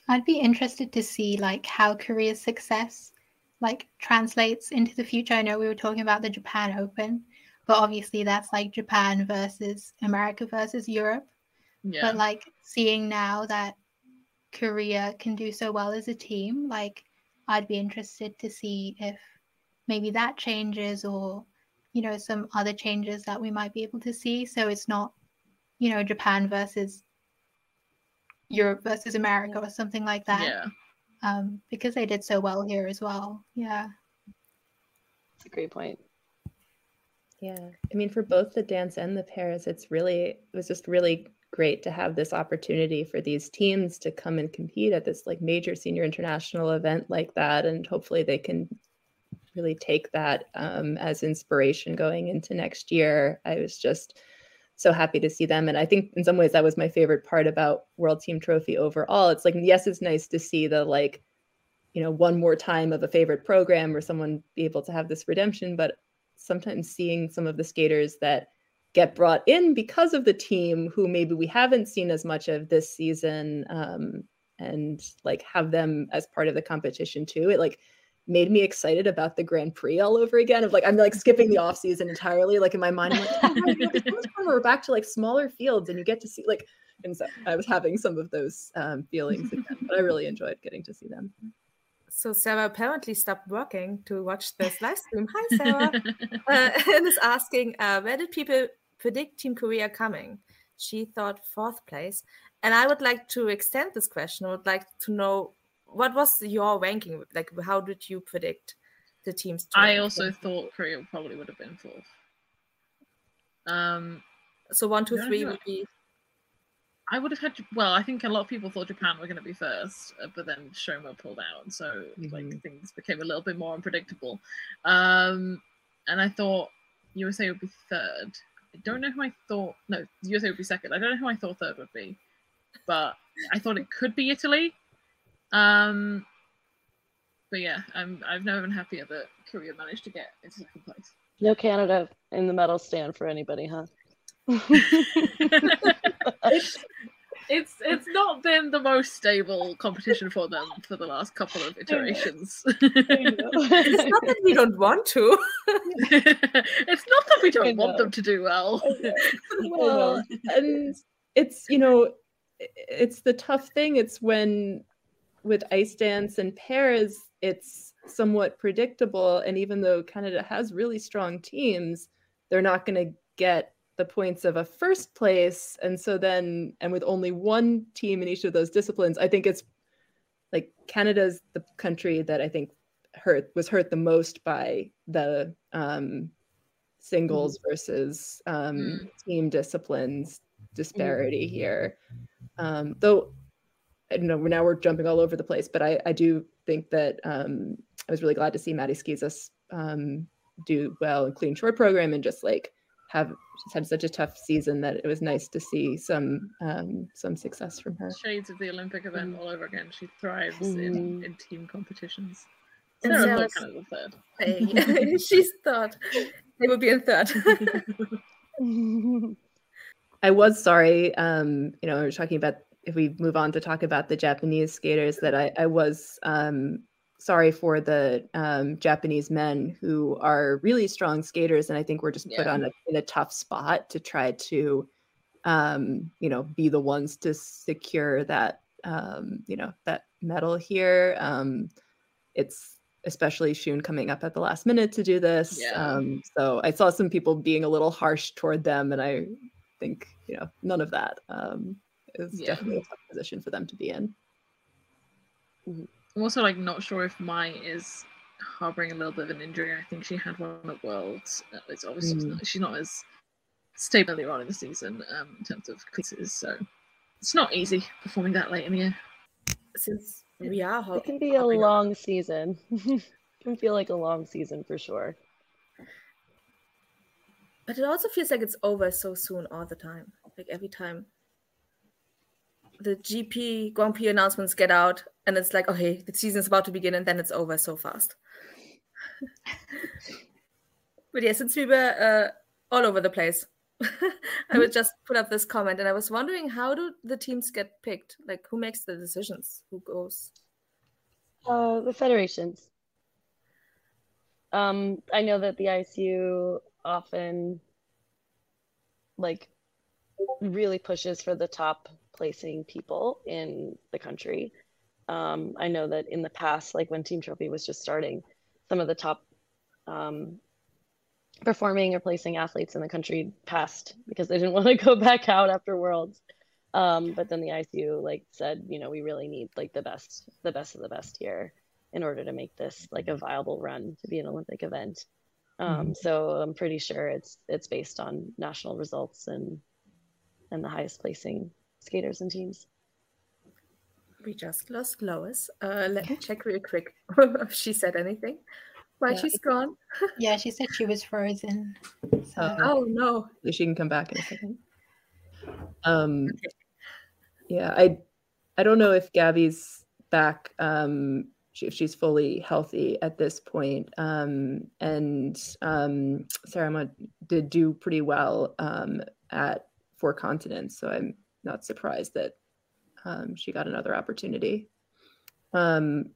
I'd be interested to see like how Korea's success like translates into the future. I know we were talking about the Japan Open, but obviously that's like Japan versus America versus Europe. Yeah. But like seeing now that Korea can do so well as a team, like I'd be interested to see if maybe that changes or you know some other changes that we might be able to see so it's not you know Japan versus Europe versus America or something like that. Yeah um, because they did so well here as well. Yeah. It's a great point. Yeah. I mean, for both the dance and the pairs, it's really, it was just really great to have this opportunity for these teams to come and compete at this like major senior international event like that. And hopefully they can really take that um, as inspiration going into next year. I was just, so happy to see them. And I think in some ways that was my favorite part about World Team Trophy overall. It's like, yes, it's nice to see the like, you know, one more time of a favorite program or someone be able to have this redemption, but sometimes seeing some of the skaters that get brought in because of the team who maybe we haven't seen as much of this season um, and like have them as part of the competition too. It like made me excited about the Grand Prix all over again. Of like I'm like skipping the off season entirely. Like in my mind, I'm like, oh, we're back to like smaller fields, and you get to see like. And so I was having some of those um, feelings again, but I really enjoyed getting to see them. So Sarah apparently stopped working to watch this live stream. Hi, Sarah, uh, and is asking, uh, where did people predict Team Korea coming? She thought fourth place, and I would like to extend this question. I would like to know what was your ranking? Like, how did you predict the teams? I also thought Korea probably would have been fourth. Um, so one, two, three would be. I would have had. Well, I think a lot of people thought Japan were going to be first, uh, but then Shoma pulled out, so mm-hmm. like things became a little bit more unpredictable. Um, and I thought USA would be third. I don't know who I thought. No, USA would be second. I don't know who I thought third would be, but I thought it could be Italy. Um, but yeah, I'm I've never been happier that Korea managed to get into second place. No Canada in the medal stand for anybody, huh? it's, it's it's not been the most stable competition for them for the last couple of iterations. it's not that we don't want to. it's not that we don't want them to do well. well, and it's you know, it's the tough thing. It's when with ice dance and pairs, it's somewhat predictable. And even though Canada has really strong teams, they're not going to get the points of a first place. And so then, and with only one team in each of those disciplines, I think it's like Canada's the country that I think hurt was hurt the most by the um, singles mm. versus um, mm. team disciplines disparity mm. here. Um, though I don't know, now we're jumping all over the place, but I, I do think that um, I was really glad to see Maddie Schizas um, do well in clean short program and just like have she's had such a tough season that it was nice to see some um, some success from her. Shades of the Olympic event mm. all over again. She thrives mm. in, in team competitions. Sarah kind of the third. she's third. They would be in third. I was sorry. Um, you know, we are talking about if we move on to talk about the Japanese skaters, that I, I was um, sorry for the um, Japanese men who are really strong skaters, and I think we're just yeah. put on a, in a tough spot to try to, um, you know, be the ones to secure that, um, you know, that medal here. Um, it's especially Shun coming up at the last minute to do this. Yeah. Um, so I saw some people being a little harsh toward them, and I think you know none of that um, is yeah. definitely a tough position for them to be in. I'm also like not sure if Mai is harboring a little bit of an injury. I think she had one at Worlds. Uh, it's obviously mm. not, she's not as stable earlier on in the season um, in terms of cases, so it's not easy performing that late in the year. Since we are, it can be a long season. it can feel like a long season for sure. But it also feels like it's over so soon all the time. Like every time the GP Grand Prix announcements get out, and it's like, okay, the season is about to begin, and then it's over so fast. but yeah, since we were uh, all over the place, I would just put up this comment, and I was wondering how do the teams get picked? Like, who makes the decisions? Who goes? Uh, the federations. Um, I know that the ISU often like really pushes for the top placing people in the country. Um, I know that in the past, like when Team Trophy was just starting, some of the top um, performing or placing athletes in the country passed because they didn't want to go back out after Worlds. Um, but then the ISU like said, you know, we really need like the best, the best of the best here in order to make this like a viable run to be an Olympic event. Um, mm-hmm. So I'm pretty sure it's it's based on national results and and the highest placing skaters and teams. We just lost Lois. Uh, let me check real quick if she said anything. Why yeah. she's gone? yeah, she said she was frozen. So. Uh, oh no! She can come back in a second. Um, okay. yeah, I I don't know if Gabby's back. Um, if she's fully healthy at this point. Um, and um, Sarah did do pretty well um, at Four Continents, so I'm not surprised that um, she got another opportunity. Um,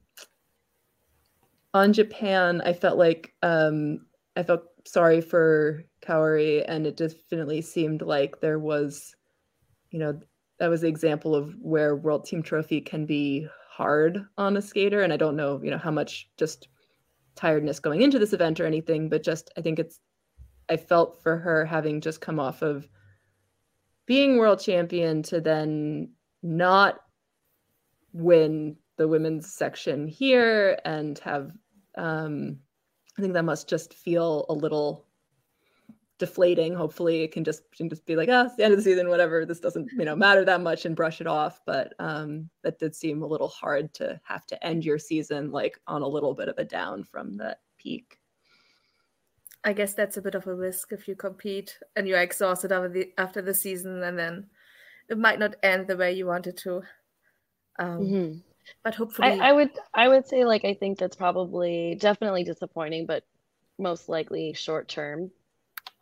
on Japan, I felt like um, I felt sorry for Kaori, and it definitely seemed like there was, you know, that was the example of where World Team Trophy can be hard on a skater and i don't know you know how much just tiredness going into this event or anything but just i think it's i felt for her having just come off of being world champion to then not win the women's section here and have um i think that must just feel a little deflating. Hopefully, it can just can just be like, ah, oh, the end of the season, whatever. This doesn't you know matter that much, and brush it off. But um, that did seem a little hard to have to end your season like on a little bit of a down from that peak. I guess that's a bit of a risk if you compete and you're exhausted after the after the season, and then it might not end the way you wanted to. Um, mm-hmm. But hopefully, I, I would I would say like I think that's probably definitely disappointing, but most likely short term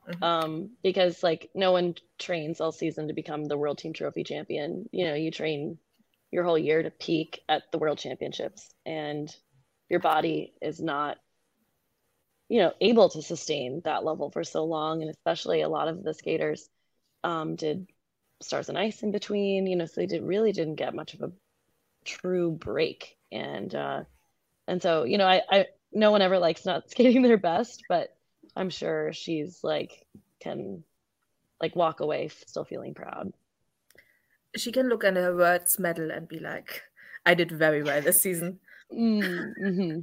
Mm-hmm. Um, because like no one trains all season to become the world team trophy champion. You know, you train your whole year to peak at the world championships and your body is not you know able to sustain that level for so long and especially a lot of the skaters um, did stars on ice in between you know so they did really didn't get much of a true break and uh and so you know i i no one ever likes not skating their best but I'm sure she's like can like walk away still feeling proud. She can look at her words medal and be like, I did very well this season. mm-hmm.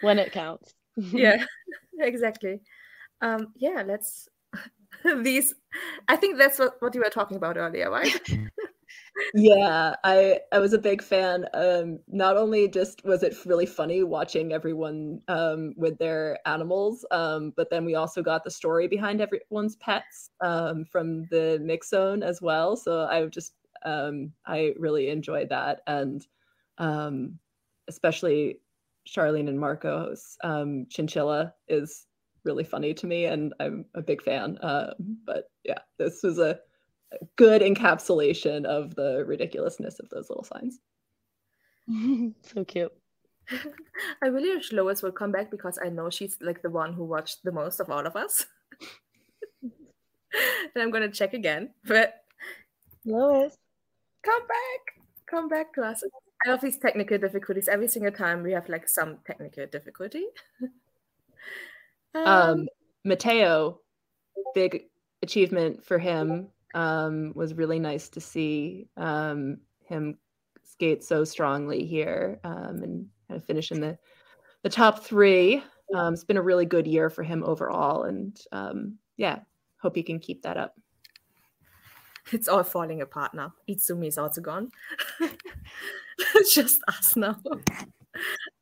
When it counts. Yeah, exactly. Um, yeah, let's these I think that's what, what you were talking about earlier, right? yeah, I I was a big fan. Um, not only just was it really funny watching everyone um, with their animals, um, but then we also got the story behind everyone's pets um, from the mix zone as well. So I just um, I really enjoyed that, and um, especially Charlene and Marco's um, chinchilla is really funny to me, and I'm a big fan. Uh, but yeah, this was a good encapsulation of the ridiculousness of those little signs. so cute. I really wish Lois would come back because I know she's like the one who watched the most of all of us. and I'm gonna check again. But Lois, come back, come back to us. I love these technical difficulties. Every single time we have like some technical difficulty. um, um, Matteo, big achievement for him. Um, was really nice to see um, him skate so strongly here um, and kind of finish in the the top three. Um, it's been a really good year for him overall, and um, yeah, hope he can keep that up. It's all falling apart now. Itsumi is also gone. it's just us now.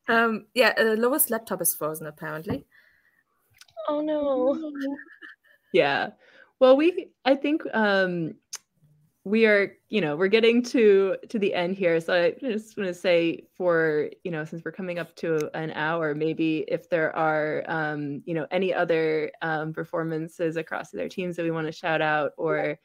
Um, yeah, uh, Lois' laptop is frozen apparently. Oh no. yeah. Well, we I think um we are, you know, we're getting to to the end here. So I just want to say for, you know, since we're coming up to an hour, maybe if there are um, you know, any other um performances across their teams that we want to shout out or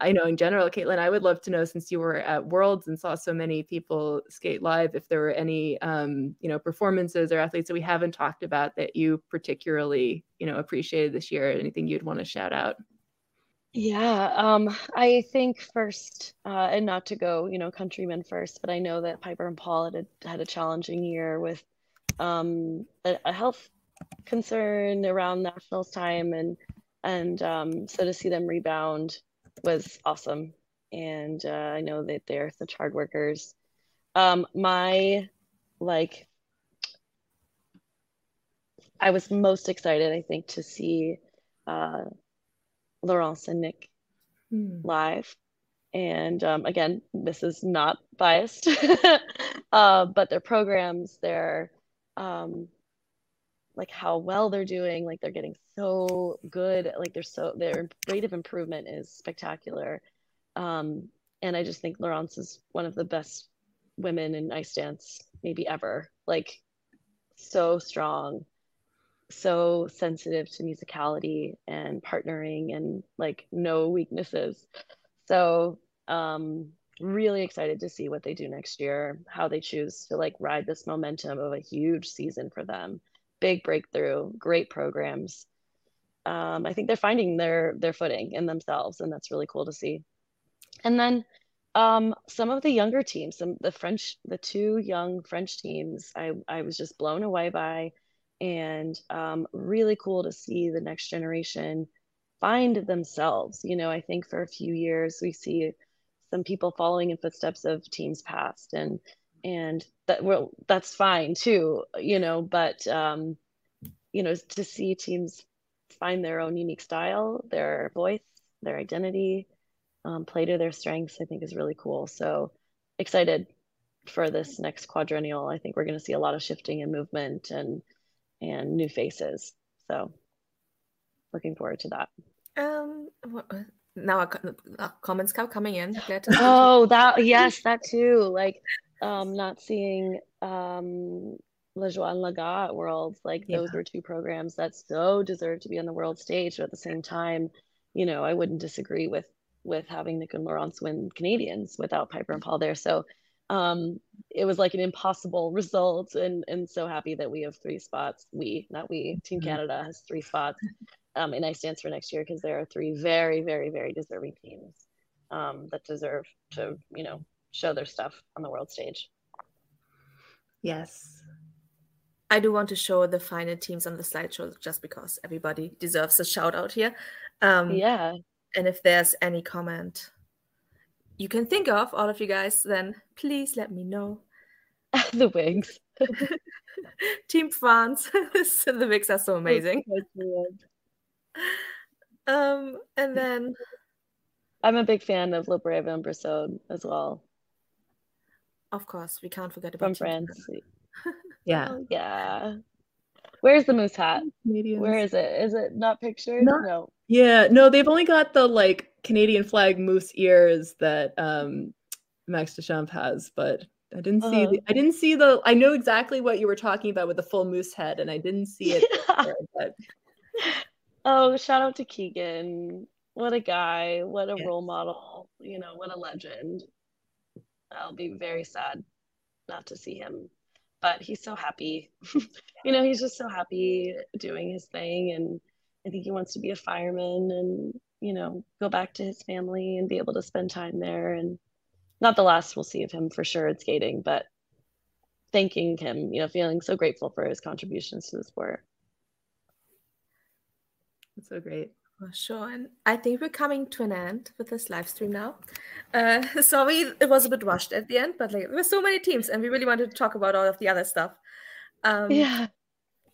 I know in general, Kaitlyn, I would love to know since you were at Worlds and saw so many people skate live, if there were any, um, you know, performances or athletes that we haven't talked about that you particularly, you know, appreciated this year. Anything you'd want to shout out? Yeah, um, I think first, uh, and not to go, you know, countrymen first, but I know that Piper and Paul had a, had a challenging year with um, a, a health concern around nationals time, and and um, so to see them rebound was awesome. And uh, I know that they're such hard workers. Um, my like, I was most excited, I think, to see uh, Laurence and Nick hmm. live. And um, again, this is not biased, uh, but their programs, their um, like how well they're doing like they're getting so good like they're so their rate of improvement is spectacular. Um and i just think laurence is one of the best women in ice dance maybe ever like so strong so sensitive to musicality and partnering and like no weaknesses. So um really excited to see what they do next year how they choose to like ride this momentum of a huge season for them big breakthrough, great programs. Um, I think they're finding their their footing in themselves, and that's really cool to see. And then um, some of the younger teams, some the French, the two young French teams, I I was just blown away by, and um, really cool to see the next generation find themselves. You know, I think for a few years we see some people following in footsteps of teams past, and and that well that's fine too you know but um you know to see teams find their own unique style their voice their identity um, play to their strengths i think is really cool. So excited for this next quadrennial. I think we're going to see a lot of shifting and movement and and new faces. So looking forward to that. Um now comments coming in. Oh that yes that too. Like um, not seeing um, Lajoie and Lagha at Worlds. Like yeah. those were two programs that so deserve to be on the world stage. But at the same time, you know, I wouldn't disagree with with having Nick and Laurence win Canadians without Piper and Paul there. So um, it was like an impossible result, and and so happy that we have three spots. We, not we, Team mm-hmm. Canada has three spots um, in ice dance for next year because there are three very, very, very deserving teams um, that deserve to, you know, show their stuff on the world stage. Yes. I do want to show the final teams on the slideshow just because everybody deserves a shout out here. Um, yeah. And if there's any comment you can think of, all of you guys, then please let me know. the wigs. Team France. the wigs are so amazing. um, and then I'm a big fan of Le Brave and Brisson as well. Of course, we can't forget about from France. yeah, oh, yeah. Where's the moose hat? Canadians. Where is it? Is it not pictured? Not, no. Yeah, no, they've only got the like Canadian flag moose ears that um Max Deschamps has, but I didn't see uh-huh. the, I didn't see the I know exactly what you were talking about with the full moose head and I didn't see it. Yeah. There, but... Oh, shout out to Keegan. What a guy, what a yes. role model, you know, what a legend. I'll be very sad not to see him. But he's so happy. you know, he's just so happy doing his thing and I think he wants to be a fireman and, you know, go back to his family and be able to spend time there and not the last we'll see of him for sure at skating, but thanking him, you know, feeling so grateful for his contributions to the sport. That's so great. Sure. And I think we're coming to an end with this live stream now. Uh, sorry, it was a bit rushed at the end, but like there were so many teams and we really wanted to talk about all of the other stuff. Um, yeah.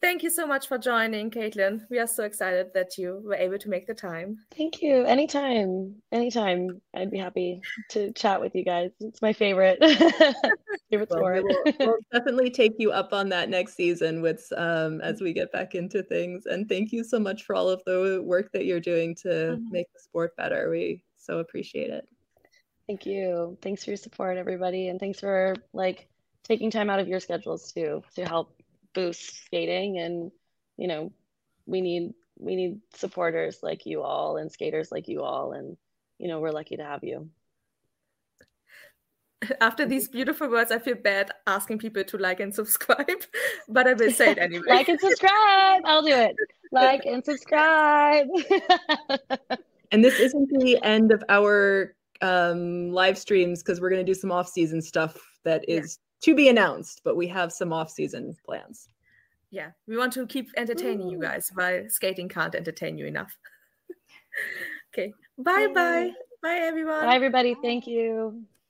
Thank you so much for joining, Kaitlyn. We are so excited that you were able to make the time. Thank you. Anytime. Anytime. I'd be happy to chat with you guys. It's my favorite. favorite well, sport. We'll, we'll, definitely take you up on that next season with um, as we get back into things. And thank you so much for all of the work that you're doing to mm-hmm. make the sport better. We so appreciate it. Thank you. Thanks for your support, everybody. And thanks for like taking time out of your schedules too to help boost skating and you know we need we need supporters like you all and skaters like you all and you know we're lucky to have you. After these beautiful words i feel bad asking people to like and subscribe but i will say it anyway. Like and subscribe. I'll do it. Like and subscribe. And this isn't the end of our um live streams because we're going to do some off-season stuff that is to be announced, but we have some off-season plans. Yeah, we want to keep entertaining Ooh. you guys while skating can't entertain you enough. okay, bye bye. Bye everyone. Bye everybody. Thank you.